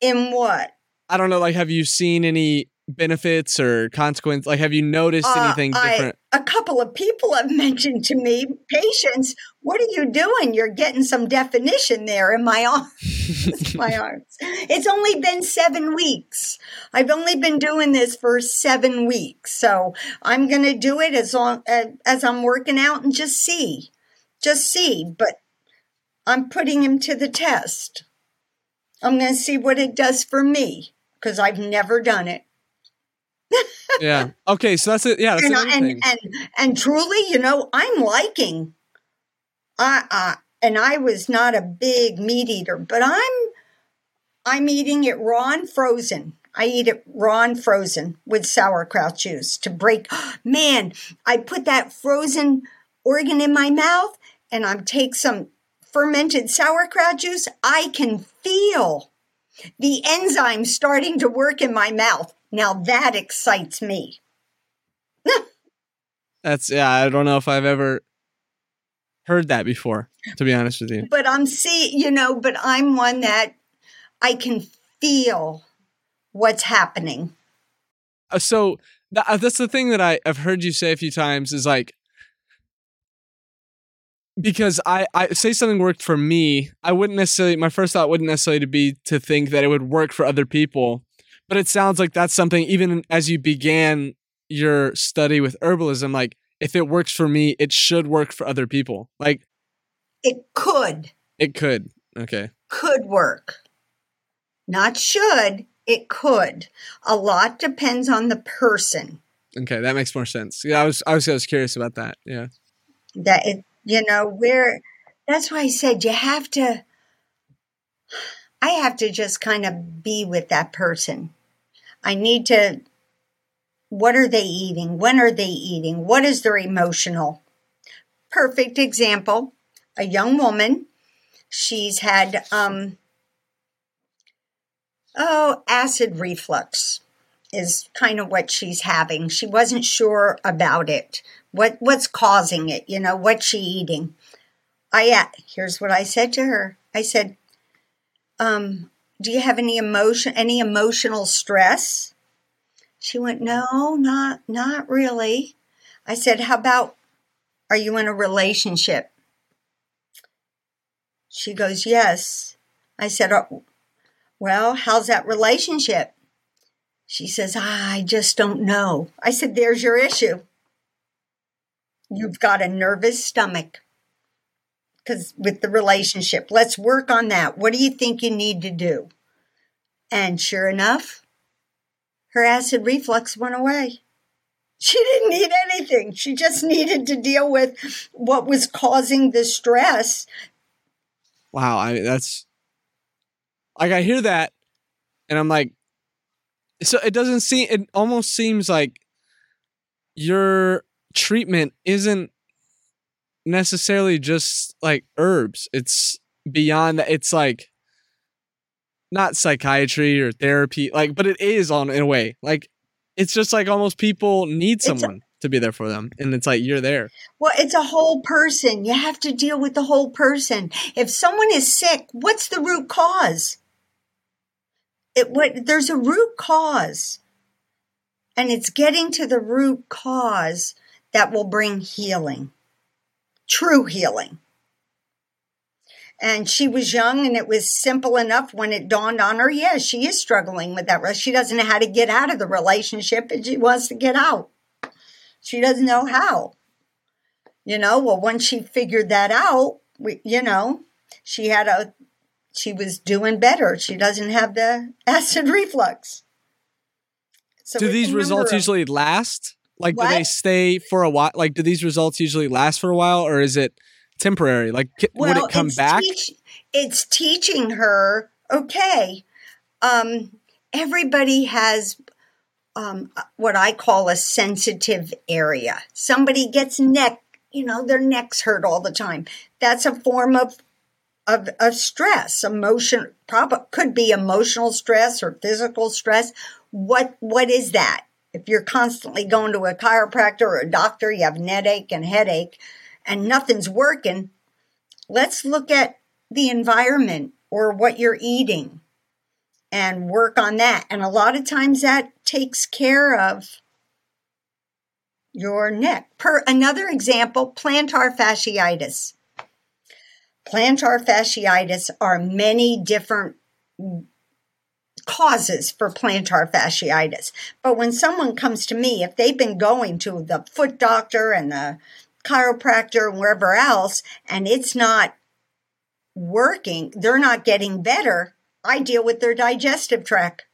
In what? I don't know. Like, have you seen any benefits or consequence? Like, have you noticed Uh, anything different? a couple of people have <laughs> mentioned to me, patients, what are you doing? You're getting some definition there in my <laughs> arms. my <laughs> arms. It's only been seven weeks. I've only been doing this for seven weeks. So I'm going to do it as long uh, as I'm working out and just see, just see. But I'm putting him to the test. I'm going to see what it does for me because I've never done it. Yeah. Okay. So that's it. Yeah. That's and, and, and and truly, you know, I'm liking. I uh, and I was not a big meat eater, but I'm I'm eating it raw and frozen. I eat it raw and frozen with sauerkraut juice to break. <gasps> Man, I put that frozen organ in my mouth, and I take some fermented sauerkraut juice. I can feel the enzymes starting to work in my mouth. Now that excites me. <laughs> That's yeah. I don't know if I've ever heard that before. To be honest with you. but I'm see, you know, but I'm one that I can feel what's happening. Uh, so tha- uh, that's the thing that I, I've heard you say a few times is like because I, I say something worked for me, I wouldn't necessarily my first thought wouldn't necessarily be to think that it would work for other people. But it sounds like that's something even as you began your study with herbalism, like if it works for me, it should work for other people. Like It could, it could. Okay. could work. Not should, it could. A lot depends on the person. Okay, that makes more sense. Yeah, I was I was I was curious about that. Yeah. That it, you know, where that's why I said you have to I have to just kind of be with that person. I need to what are they eating? When are they eating? What is their emotional? Perfect example. A young woman, she's had um oh, acid reflux is kind of what she's having. She wasn't sure about it. What what's causing it? You know, what's she eating? I uh, here's what I said to her. I said, um, do you have any emotion any emotional stress? She went, "No, not not really." I said, "How about are you in a relationship?" She goes, "Yes." I said, "Oh, "Well, how's that relationship?" She says, I just don't know. I said, There's your issue. You've got a nervous stomach. Because with the relationship, let's work on that. What do you think you need to do? And sure enough, her acid reflux went away. She didn't need anything. She just needed to deal with what was causing the stress. Wow, I mean, that's like I hear that and I'm like so it doesn't seem it almost seems like your treatment isn't necessarily just like herbs. It's beyond that. It's like not psychiatry or therapy, like, but it is on in a way. Like it's just like almost people need It's a- someone to be there for them. And it's like you're there. Well, it's a whole person. You have to deal with the whole person. If someone is sick, what's the root cause? It what there's a root cause. And it's getting to the root cause that will bring healing. True healing. And she was young and it was simple enough when it dawned on her, yeah, she is struggling with that. She doesn't know how to get out of the relationship and she wants to get out. She doesn't know how. You know, well, once she figured that out, we, you know, she had a, she was doing better. She doesn't have the <laughs> acid reflux. So do these results usually last? Like, do they stay for a while? Like, do these results usually last for a while, or is it temporary? Like, c- would it come it's back? teach- it's teaching her, okay, um, everybody has um, what I call a sensitive area. Somebody gets neck, you know, their necks hurt all the time. That's a form of of, of stress, emotion, probably could be emotional stress or physical stress. What what is that? If you're constantly going to a chiropractor or a doctor, you have an headache and headache, and nothing's working. Let's look at the environment or what you're eating and work on that. And a lot of times that takes care of your neck. Per another example, plantar fasciitis. Plantar fasciitis are many different causes for plantar fasciitis. But when someone comes to me, if they've been going to the foot doctor and the chiropractor and wherever else, and it's not working, they're not getting better, I deal with their digestive tract.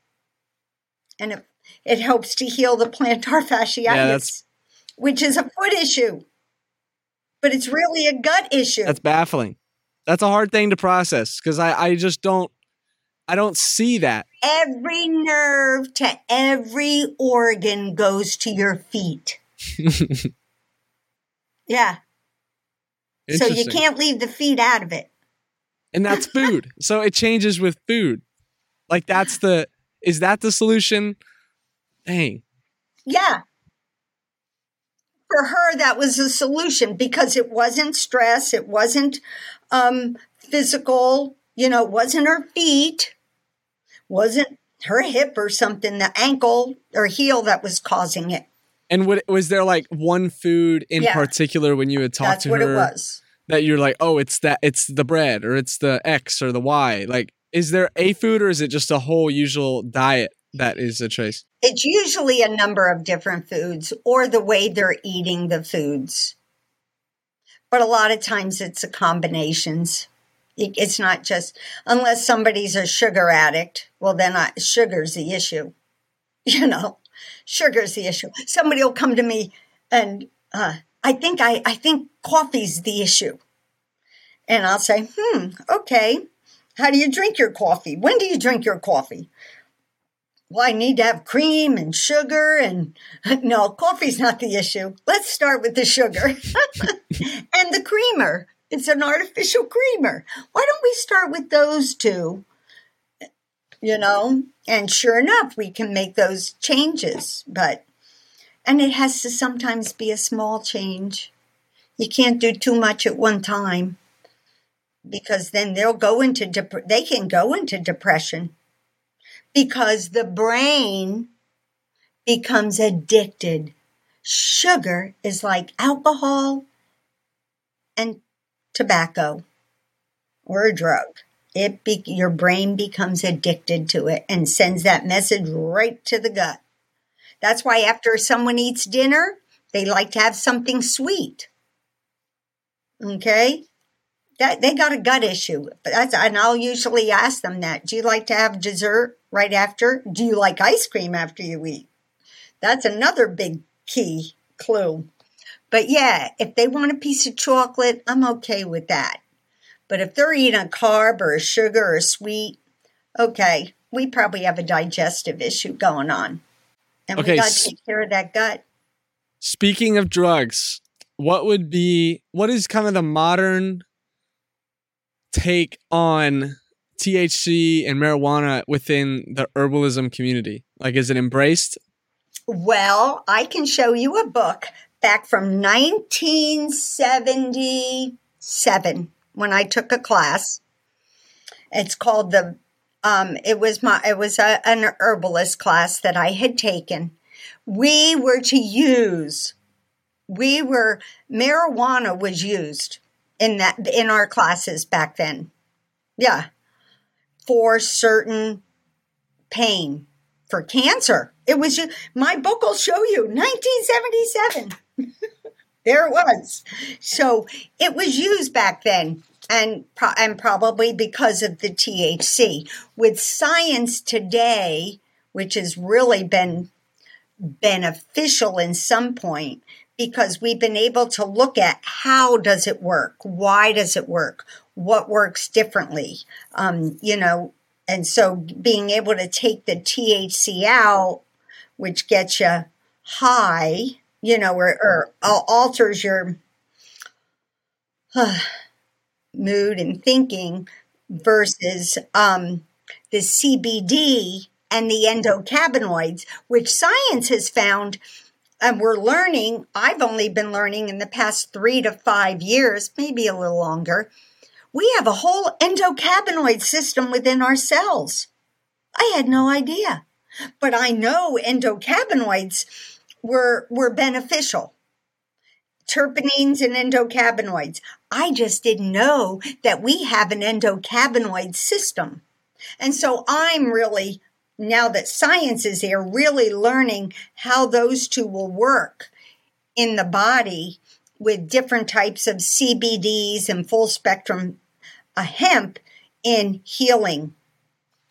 And it, it helps to heal the plantar <laughs> fasciitis, yeah, which is a foot issue. But it's really a gut issue. That's baffling. That's a hard thing to process because I, I just don't I don't see that. Every nerve to every organ goes to your feet. <laughs> yeah. So you can't leave the feet out of it. And that's food. <laughs> so it changes with food. Like that's the is that the solution? Dang. Yeah. For her, that was the solution because it wasn't stress, it wasn't um, physical, you know, it wasn't her feet wasn't her hip or something, the ankle or heel that was causing it. And what, was there like one food in yeah. particular when you had talked to her that you're like, oh, it's that it's the bread or it's the X or the Y? Like, is there a food or is it just a whole usual diet that is a choice? It's usually a number of different foods or the way they're eating the foods. But a lot of times it's a combinations. It's not just unless somebody's a sugar addict. Well, then I, sugar's the issue. <laughs> You know, sugar's the issue. Somebody will come to me and uh, I think I, I think coffee's the issue, and I'll say, hmm, okay. How do you drink your coffee? When do you drink your coffee? Well, I need to have cream and sugar and <laughs> no, coffee's not the issue. Let's start with the sugar <laughs> and the creamer. It's an artificial creamer. Why don't we start with those two? You know, and sure enough, we can make those changes. But, and it has to sometimes be a small change. You can't do too much at one time because then they'll go into, dep- they can go into depression because the brain becomes addicted. Sugar is like alcohol and tobacco or a drug, it be, your brain becomes addicted to it and sends that message right to the gut. That's why after someone eats dinner, they like to have something sweet. Okay? That they got a gut issue. But That's, and I'll usually ask them that. Do you like to have dessert right after? Do you like ice cream after you eat? That's another big key clue. But yeah, if they want a piece of chocolate, I'm okay with that. But if they're eating a carb or a sugar or a sweet, okay, we probably have a digestive issue going on. And okay, we got to take care of that gut. Speaking of drugs, what would be what is kind of the modern take on THC and marijuana within the herbalism community? Like is it embraced? Well, I can show you a book back from 1977 when I took a class. It's called the um, it was my it was a, an herbalist class that I had taken. We were to use we were marijuana was used in that in our classes back then. Yeah. For certain pain, for cancer. It was my book will show you 1977. <laughs> there it was. So it was used back then, and and probably because of the THC. With science today, which has really been beneficial in some point because we've been able to look at how does it work why does it work what works differently. Um, you know, and so being able to take the THC out, which gets you high, you know, or, or alters your uh, mood and thinking versus um, the CBD and the endocannabinoids, which science has found and we're learning. I've only been learning in the past three to five years, maybe a little longer. We have a whole endocannabinoid system within our cells. I had no idea, but I know endocannabinoids were, were beneficial. Terpenes and endocannabinoids. I just didn't know that we have an endocannabinoid system. And so I'm really, now that science is here, really learning how those two will work in the body with different types of CBDs and full spectrum uh, hemp in healing.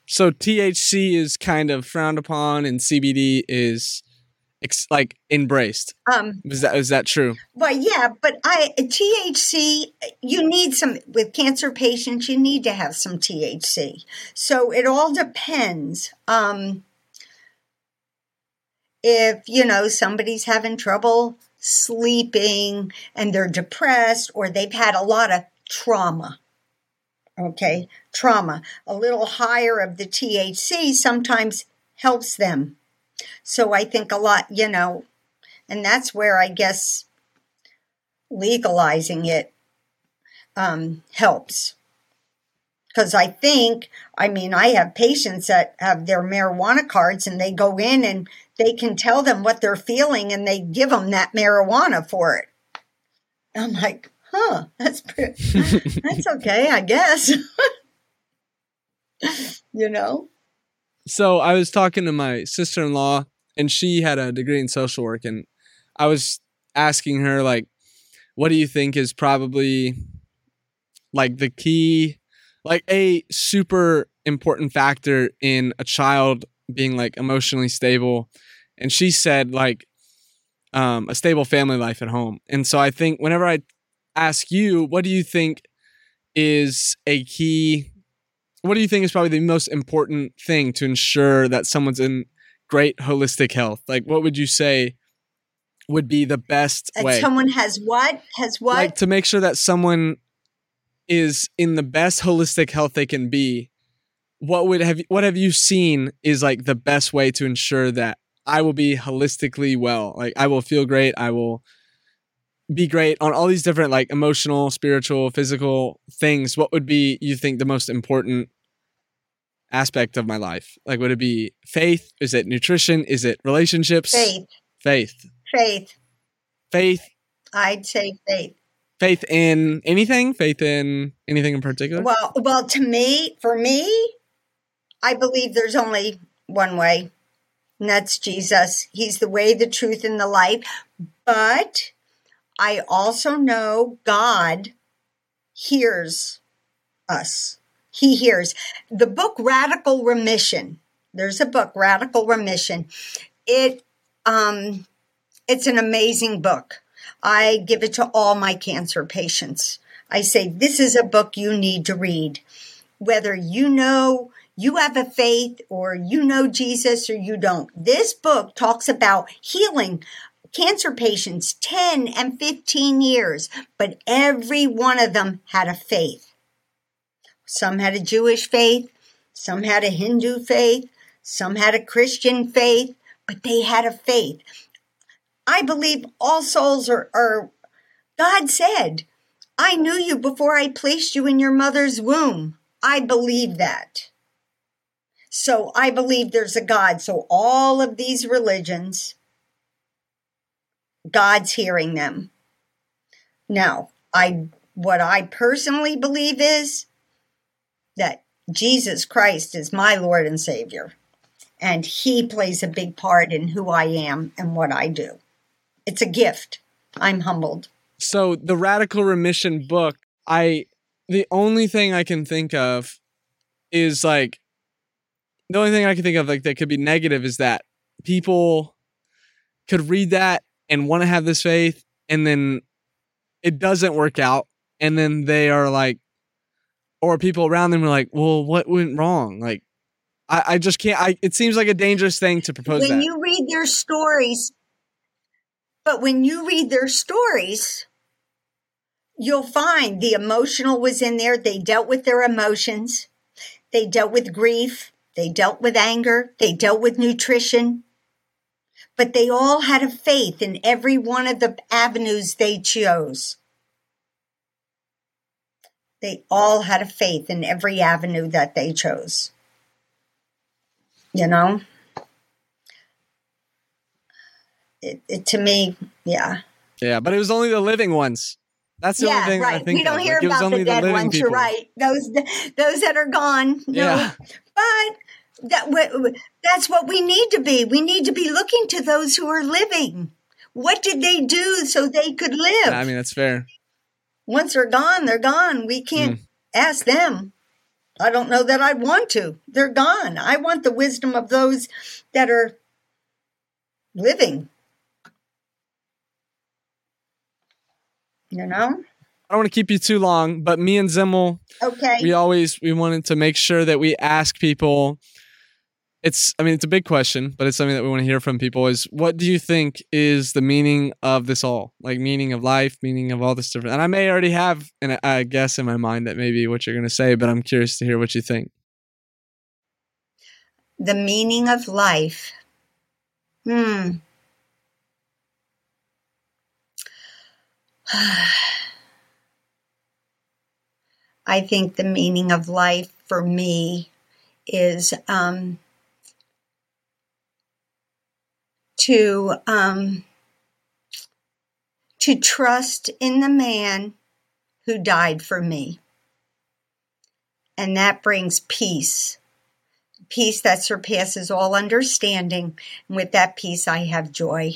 So THC is kind of frowned upon and CBD is ex- like embraced. Um, is that is that true? Well, yeah, but I THC. You need some with cancer patients. You need to have some THC. So it all depends. Um, if you know somebody's having trouble sleeping and they're depressed or they've had a lot of trauma okay trauma a little higher of the thc sometimes helps them so I think a lot, you know, and that's where I guess legalizing it um, helps. Because I think, I mean, I have patients that have their marijuana cards and they go in and they can tell them what they're feeling and they give them that marijuana for it. I'm like, huh, that's pretty, <laughs> that's okay, I guess. <laughs> you know? So I was talking to my sister in law, and she had a degree in social work, and I was asking her like, what do you think is probably like the key, like a super important factor in a child being like emotionally stable, and she said like um, a stable family life at home. And so I think whenever I ask you, what do you think is a key what do you think is probably the most important thing to ensure that someone's in great holistic health? Like, what would you say would be the best that way? Someone has what? Has what? Like to make sure that someone is in the best holistic health they can be. What would have what have you seen is like the best way to ensure that I will be holistically well? Like I will feel great. I will be great on all these different like emotional, spiritual, physical things, what would be you think the most important aspect of my life? Like would it be faith? Is it nutrition? Is it relationships? Faith. Faith. Faith. Faith. I'd say faith. Faith in anything? Faith in anything in particular? Well, well to me, for me, I believe there's only one way. And that's Jesus. He's the way, the truth, and the life. But I also know God hears us. He hears. The book Radical Remission. There's a book, Radical Remission. It um it's an amazing book. I give it to all my cancer patients. I say this is a book you need to read. Whether you know you have a faith or you know Jesus or you don't. This book talks about healing cancer patients 10 and 15 years, but every one of them had a faith. Some had a Jewish faith, some had a Hindu faith, some had a Christian faith, but they had a faith. I believe all souls are, are God said, I knew you before I placed you in your mother's womb. I believe that. So I believe there's a God. So all of these religions, God's hearing them. Now, I what I personally believe is that Jesus Christ is my Lord and Savior, and He plays a big part in who I am and what I do. It's a gift. I'm humbled. So, the Radical Remission book, I the only thing I can think of is like the only thing I can think of like that could be negative is that people could read that and want to have this faith and then it doesn't work out and then they are like or people around them are like, well, what went wrong? Like, I, I just can't. I it seems like a dangerous thing to propose. When that. you read their stories, but when you read their stories, you'll find the emotional was in there. They dealt with their emotions. They dealt with grief. They dealt with anger. They dealt with nutrition. But they all had a faith in every one of the avenues they chose. They all had a faith in every avenue that they chose. You know? It, it to me, yeah. yeah, but it was only the living ones. That's the yeah, only thing I right. think We don't of. hear Like, about the dead living ones. You're right. Those those that are gone. No. Yeah. But that that's what we need to be. We need to be looking to those who are living. What did they do so they could live? I mean, that's fair. Once they're gone, they're gone. We can't Mm. ask them. I don't know that I'd want to. They're gone. I want the wisdom of those that are living. You know? I don't want to keep you too long, but me and Zimmel, Okay. we always we wanted to make sure that we ask people it's i mean it's a big question but it's something that we want to hear from people is what do you think is the meaning of this all like meaning of life meaning of all this different and i may already have and i guess in my mind that maybe what you're going to say but i'm curious to hear what you think the meaning of life. Hmm. <sighs> I think the meaning of life for me is um, to um, to trust in the man who died for me, and that brings peace peace that surpasses all understanding. And with that peace, I have joy.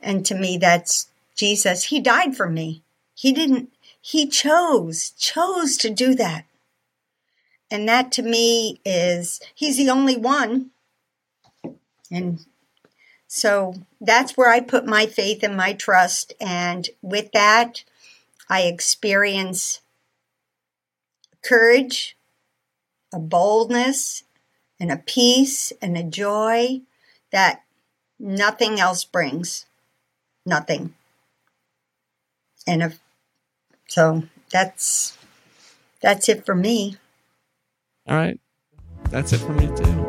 And to me, that's Jesus. He died for me. He didn't, he chose, chose to do that. And that to me is, he's the only one. And so that's where I put my faith and my trust. And with that, I experience courage, a boldness, and a peace and a joy that nothing else brings. Nothing. And if, so that's that's it for me. all right that's it for me too